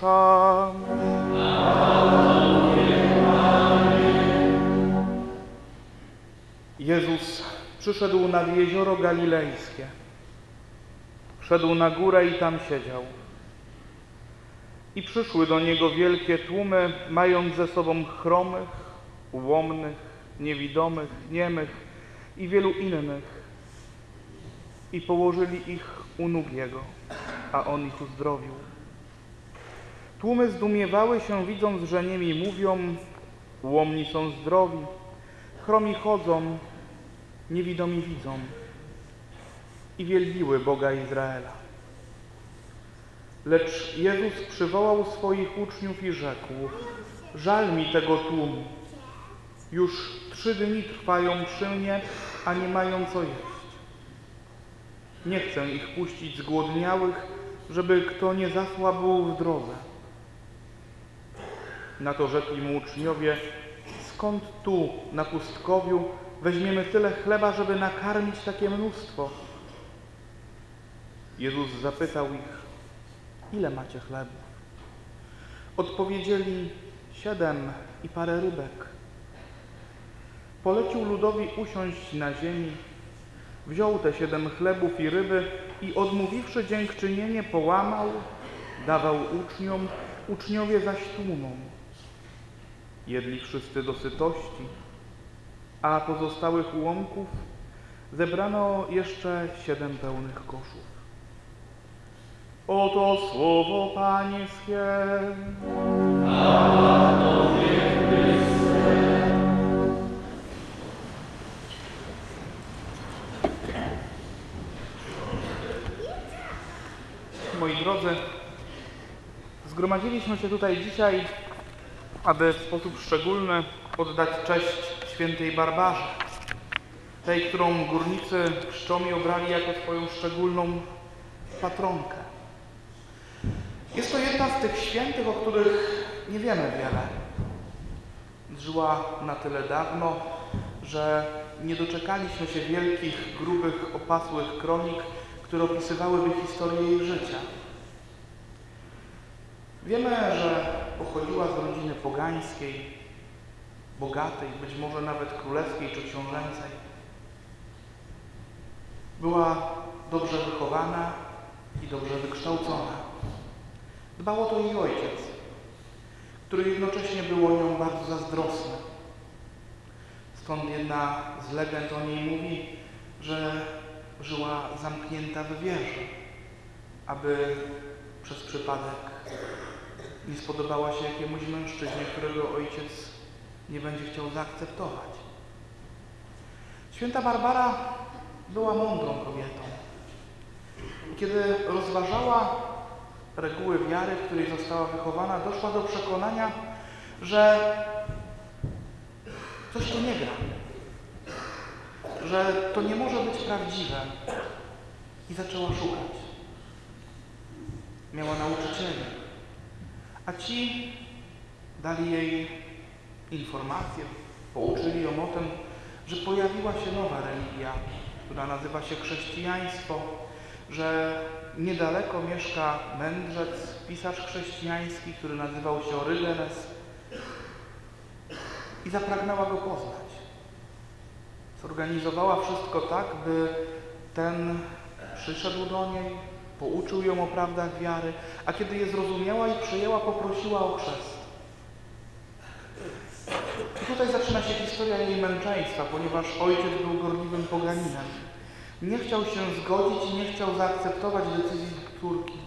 dusza. Jezus przyszedł nad jezioro galilejskie. Szedł na górę i tam siedział. I przyszły do niego wielkie tłumy, mając ze sobą chromych, ułomnych, niewidomych, niemych i wielu innych. I położyli ich u nóg Jego, a On ich uzdrowił. Tłumy zdumiewały się, widząc, że niemi mówią, ułomni są zdrowi, chromi chodzą, niewidomi widzą i wielbiły Boga Izraela. Lecz Jezus przywołał swoich uczniów i rzekł: Żal mi tego tłumu. Już trzy dni trwają przy mnie, a nie mają co jeść. Nie chcę ich puścić zgłodniałych, żeby kto nie zasłabł w drodze. Na to rzekli mu uczniowie: Skąd tu, na pustkowiu, weźmiemy tyle chleba, żeby nakarmić takie mnóstwo? Jezus zapytał ich: Ile macie chlebów? Odpowiedzieli: Siedem i parę rybek. Polecił ludowi usiąść na ziemi, wziął te siedem chlebów i ryby i odmówiwszy dziękczynienie, połamał, dawał uczniom, uczniowie zaś tłumom. Jedli wszyscy do sytości, a pozostałych ułomków zebrano jeszcze siedem pełnych koszów. Oto słowo Pańskie. Moi drodzy, zgromadziliśmy się tutaj dzisiaj, aby w sposób szczególny oddać cześć świętej Barbarze, tej, którą górnicy czczą obrali jako swoją szczególną patronkę. Jest to jedna z tych świętych, o których nie wiemy wiele. Żyła na tyle dawno, że nie doczekaliśmy się wielkich, grubych, opasłych kronik, które opisywałyby historię jej życia. Wiemy, że pochodziła z rodziny pogańskiej, bogatej, być może nawet królewskiej czy książęcej. Była dobrze wychowana i dobrze wykształcona. Dbał o to jej ojciec, który jednocześnie był o nią bardzo zazdrosny. Stąd jedna z legend o niej mówi, że żyła zamknięta w wieży, aby przez przypadek nie spodobała się jakiemuś mężczyźnie, którego ojciec nie będzie chciał zaakceptować. Święta Barbara była mądrą kobietą. Kiedy rozważała reguły wiary, w której została wychowana, doszła do przekonania, że coś tu nie gra, że to nie może być prawdziwe i zaczęła szukać. Miała nauczycieli, a ci dali jej informację, pouczyli ją o tym, że pojawiła się nowa religia, która nazywa się chrześcijaństwo, że niedaleko mieszka mędrzec, pisarz chrześcijański, który nazywał się Orygenes i zapragnęła go poznać. Zorganizowała wszystko tak, by ten przyszedł do niej, pouczył ją o prawdach wiary, a kiedy je zrozumiała i przyjęła, poprosiła o chrzest. I tutaj zaczyna się historia jej męczeństwa, ponieważ ojciec był gorliwym poganinem. Nie chciał się zgodzić i nie chciał zaakceptować decyzji córki.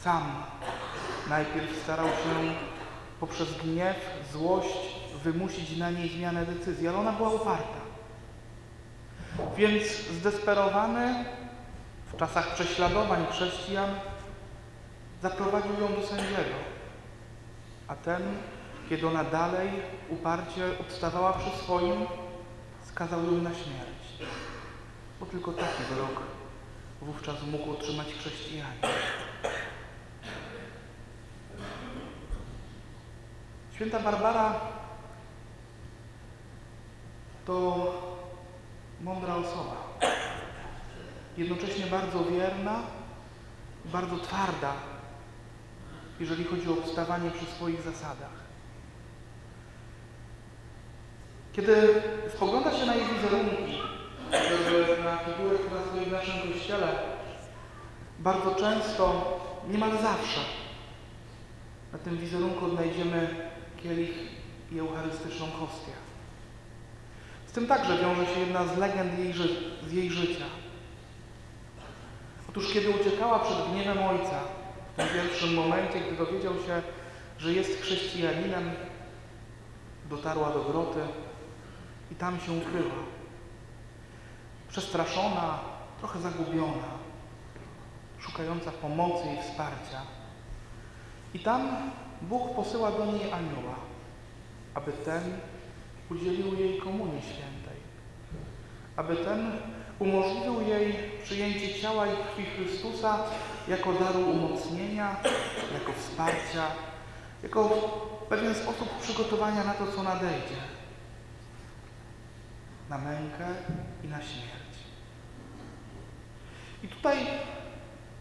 Sam najpierw starał się poprzez gniew, złość wymusić na niej zmianę decyzji, ale ona była uparta. Więc zdesperowany w czasach prześladowań chrześcijan zaprowadził ją do sędziego. A ten, kiedy ona dalej uparcie obstawała przy swoim, skazał ją na śmierć. Bo tylko taki wyrok wówczas mógł otrzymać chrześcijanie. Święta Barbara to mądra osoba. Jednocześnie bardzo wierna, bardzo twarda jeżeli chodzi o obstawanie przy swoich zasadach. Kiedy spogląda się na jej wizerunki, na figurę, która stoi w naszym kościele, bardzo często, niemal zawsze, na tym wizerunku odnajdziemy kielich i eucharystyczną hostię. Z tym także wiąże się jedna z legend jej, z jej życia. Otóż kiedy uciekała przed gniewem ojca, w tym pierwszym momencie, gdy dowiedział się, że jest chrześcijaninem, dotarła do groty i tam się ukryła. Przestraszona, trochę zagubiona, szukająca pomocy i wsparcia. I tam Bóg posyła do niej anioła, aby ten udzielił jej komunii świętej, aby ten umożliwił jej przyjęcie ciała i krwi Chrystusa jako daru umocnienia, jako wsparcia, jako pewien sposób przygotowania na to, co nadejdzie, na mękę i na śmierć. I tutaj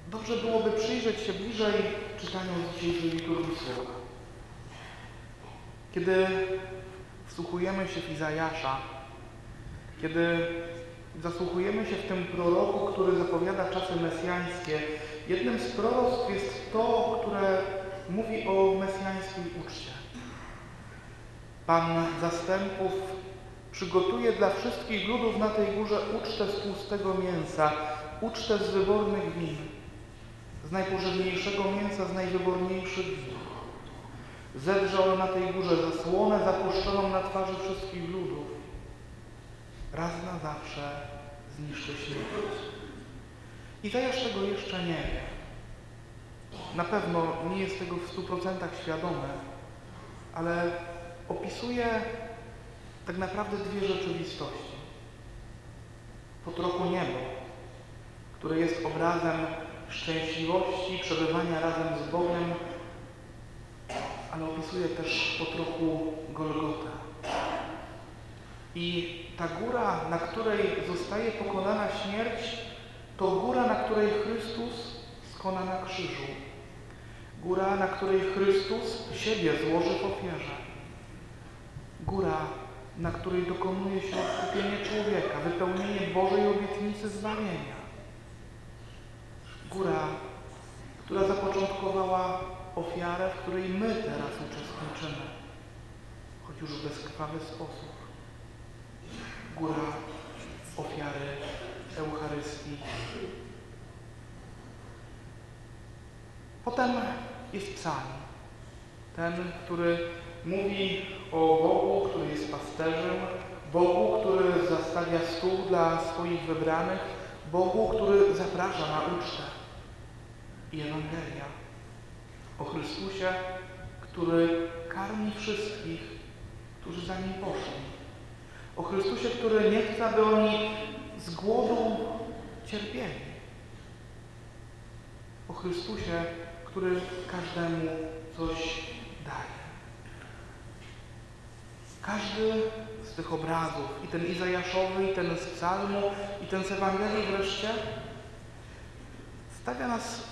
dobrze byłoby przyjrzeć się bliżej czytaniu dzisiejszej liturgii słowa. Kiedy wsłuchujemy się w Izajasza, kiedy zasłuchujemy się w tym proroku, który zapowiada czasy mesjańskie, jednym z proroctw jest to, które mówi o mesjańskiej uczcie. Pan zastępów przygotuje dla wszystkich ludów na tej górze ucztę z tłustego mięsa, ucztę z wybornych win, z najpożywniejszego mięsa, z najwyborniejszych win. Zedrze on na tej górze zasłonę zapuszczoną na twarzy wszystkich ludów. Raz na zawsze zniszczy śmierć. Izajasz tego jeszcze nie wie. Na pewno nie jest tego w stu procentach świadomy, ale opisuje tak naprawdę dwie rzeczywistości. Po trochu niebo, które jest obrazem szczęśliwości, przebywania razem z Bogiem, ale opisuje też po trochu Golgotę. I ta góra, na której zostaje pokonana śmierć, to góra, na której Chrystus skona na krzyżu. Góra, na której Chrystus siebie złoży w ofierze. Góra, na której dokonuje się odkupienie człowieka, wypełnienie Bożej obietnicy zbawienia. Góra, która zapoczątkowała ofiarę, w której my teraz uczestniczymy, choć już w bezkrwawy sposób. Góra ofiary Eucharystii. Potem jest psalm, ten, który mówi o Bogu, który jest pasterzem, Bogu, który zastawia stół dla swoich wybranych, Bogu, który zaprasza na ucztę. I Ewangelia o Chrystusie, który karmi wszystkich, którzy za Nim poszli. O Chrystusie, który nie chce, aby oni z głodu cierpieli. O Chrystusie, który każdemu coś daje. Każdy z tych obrazów, i ten Izajaszowy, i ten z Psalmu, i ten z Ewangelii wreszcie, stawia nas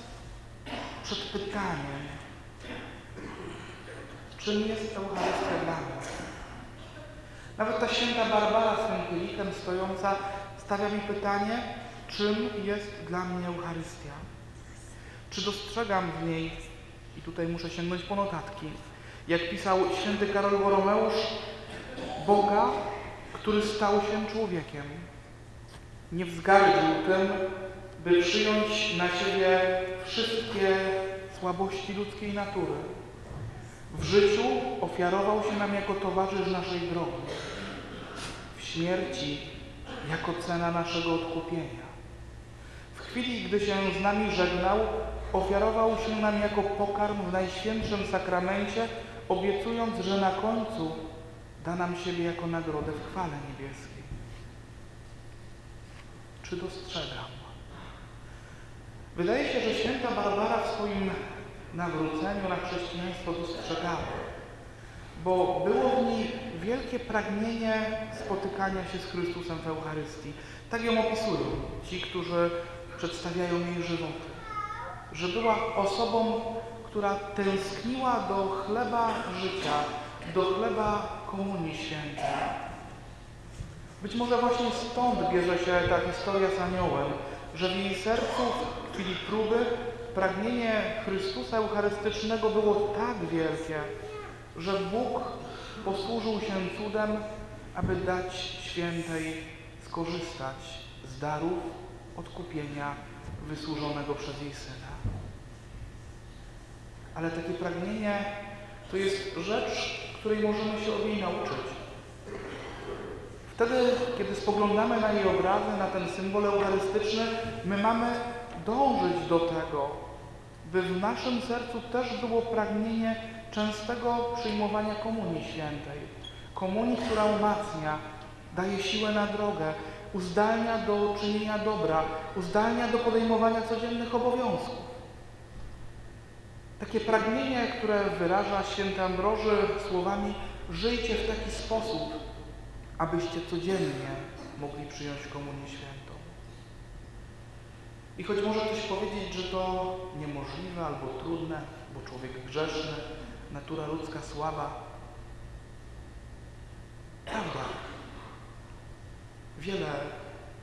przed pytaniem, czym jest Eucharystia dla nas. Nawet ta święta Barbara z tym kielichem stojąca stawia mi pytanie, czym jest dla mnie Eucharystia. Czy dostrzegam w niej, i tutaj muszę sięgnąć po notatki, jak pisał święty Karol Boromeusz, Boga, który stał się człowiekiem. Nie wzgardził tym, by przyjąć na siebie wszystkie słabości ludzkiej natury. W życiu ofiarował się nam jako towarzysz naszej drogi. W śmierci jako cena naszego odkupienia. W chwili, gdy się z nami żegnał, ofiarował się nam jako pokarm w Najświętszym Sakramencie, obiecując, że na końcu da nam siebie jako nagrodę w chwale niebieskiej. Czy dostrzegam? Wydaje się, że święta Barbara w swoim nawróceniu na chrześcijaństwo dostrzegała, bo było w niej wielkie pragnienie spotykania się z Chrystusem w Eucharystii. Tak ją opisują ci, którzy przedstawiają jej żywoty. Że była osobą, która tęskniła do chleba życia, do chleba Komunii Świętej. Być może właśnie stąd bierze się ta historia z aniołem, że w jej sercu w chwili próby pragnienie Chrystusa Eucharystycznego było tak wielkie, że Bóg posłużył się cudem, aby dać świętej skorzystać z darów odkupienia wysłużonego przez jej Syna. Ale takie pragnienie to jest rzecz, której możemy się od niej nauczyć. Wtedy, kiedy spoglądamy na jej obrazy, na ten symbol eucharystyczny, my mamy dążyć do tego, by w naszym sercu też było pragnienie częstego przyjmowania Komunii Świętej. Komunii, która umacnia, daje siłę na drogę, uzdalnia do czynienia dobra, uzdalnia do podejmowania codziennych obowiązków. Takie pragnienie, które wyraża święty Ambroży słowami żyjcie w taki sposób, abyście codziennie mogli przyjąć Komunię Świętą. I choć może ktoś powiedzieć, że to niemożliwe albo trudne, bo człowiek grzeszny, natura ludzka słaba, prawda, wiele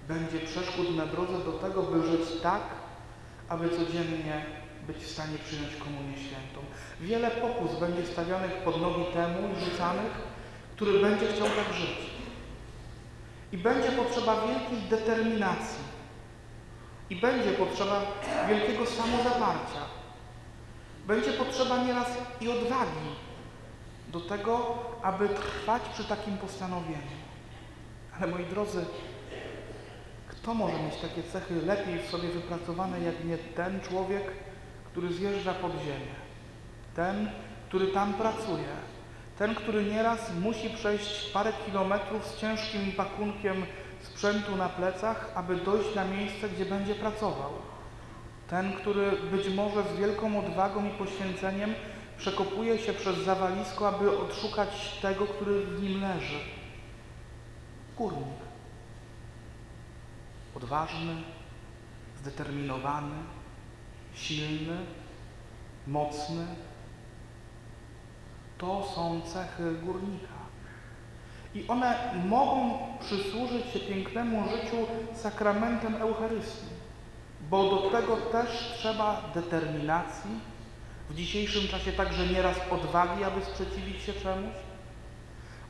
będzie przeszkód na drodze do tego, by żyć tak, aby codziennie być w stanie przyjąć Komunię Świętą. Wiele pokus będzie stawianych pod nogi temu i rzucanych, który będzie chciał tak żyć. I będzie potrzeba wielkiej determinacji. I będzie potrzeba wielkiego samozaparcia. Będzie potrzeba nieraz i odwagi do tego, aby trwać przy takim postanowieniu. Ale moi drodzy, kto może mieć takie cechy lepiej w sobie wypracowane, jak nie ten człowiek, który zjeżdża pod ziemię? Ten, który tam pracuje, ten, który nieraz musi przejść parę kilometrów z ciężkim pakunkiem sprzętu na plecach, aby dojść na miejsce, gdzie będzie pracował. Ten, który być może z wielką odwagą i poświęceniem przekopuje się przez zawalisko, aby odszukać tego, który w nim leży. Górnik. Odważny, zdeterminowany, silny, mocny, to są cechy górnika. I one mogą przysłużyć się pięknemu życiu sakramentem Eucharystii, bo do tego też trzeba determinacji, w dzisiejszym czasie także nieraz odwagi, aby sprzeciwić się czemuś,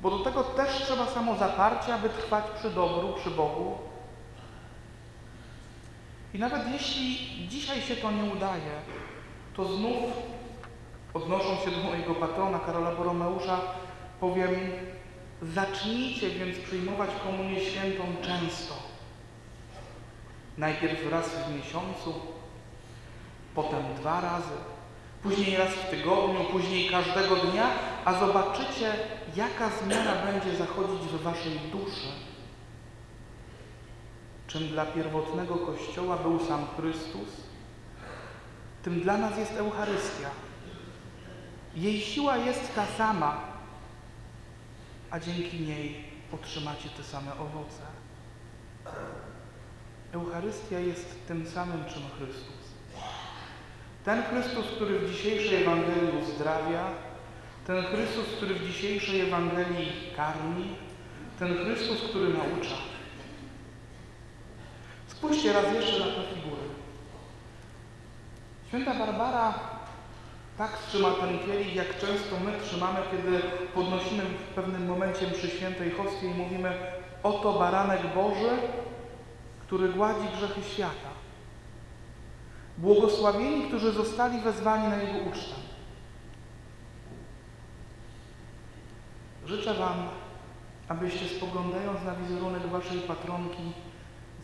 bo do tego też trzeba samozaparcia, aby trwać przy dobru, przy Bogu. I nawet jeśli dzisiaj się to nie udaje, to znów Odnosząc się do mojego patrona Karola Boromeusza, powiem, zacznijcie więc przyjmować Komunię Świętą często. Najpierw raz w miesiącu, potem dwa razy, później raz w tygodniu, później każdego dnia, a zobaczycie, jaka zmiana będzie zachodzić w waszej duszy. Czym dla pierwotnego Kościoła był sam Chrystus, tym dla nas jest Eucharystia. Jej siła jest ta sama, a dzięki niej otrzymacie te same owoce. Eucharystia jest tym samym, czym Chrystus. Ten Chrystus, który w dzisiejszej Ewangelii uzdrawia, ten Chrystus, który w dzisiejszej Ewangelii karmi, ten Chrystus, który naucza. Spójrzcie raz jeszcze na te figury. Święta Barbara tak trzyma ten kielich, jak często my trzymamy, kiedy podnosimy w pewnym momencie przy świętej hostii i mówimy oto baranek Boży, który gładzi grzechy świata. Błogosławieni, którzy zostali wezwani na Jego ucztę. Życzę Wam, abyście spoglądając na wizerunek Waszej patronki,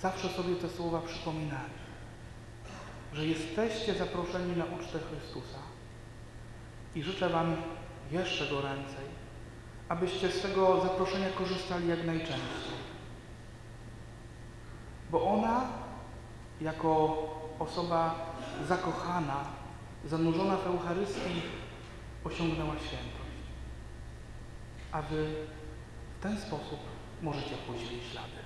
zawsze sobie te słowa przypominali, że jesteście zaproszeni na ucztę Chrystusa. I życzę Wam jeszcze goręcej, abyście z tego zaproszenia korzystali jak najczęściej. Bo ona, jako osoba zakochana, zanurzona w Eucharystii, osiągnęła świętość. A Wy w ten sposób możecie pójść w ślady.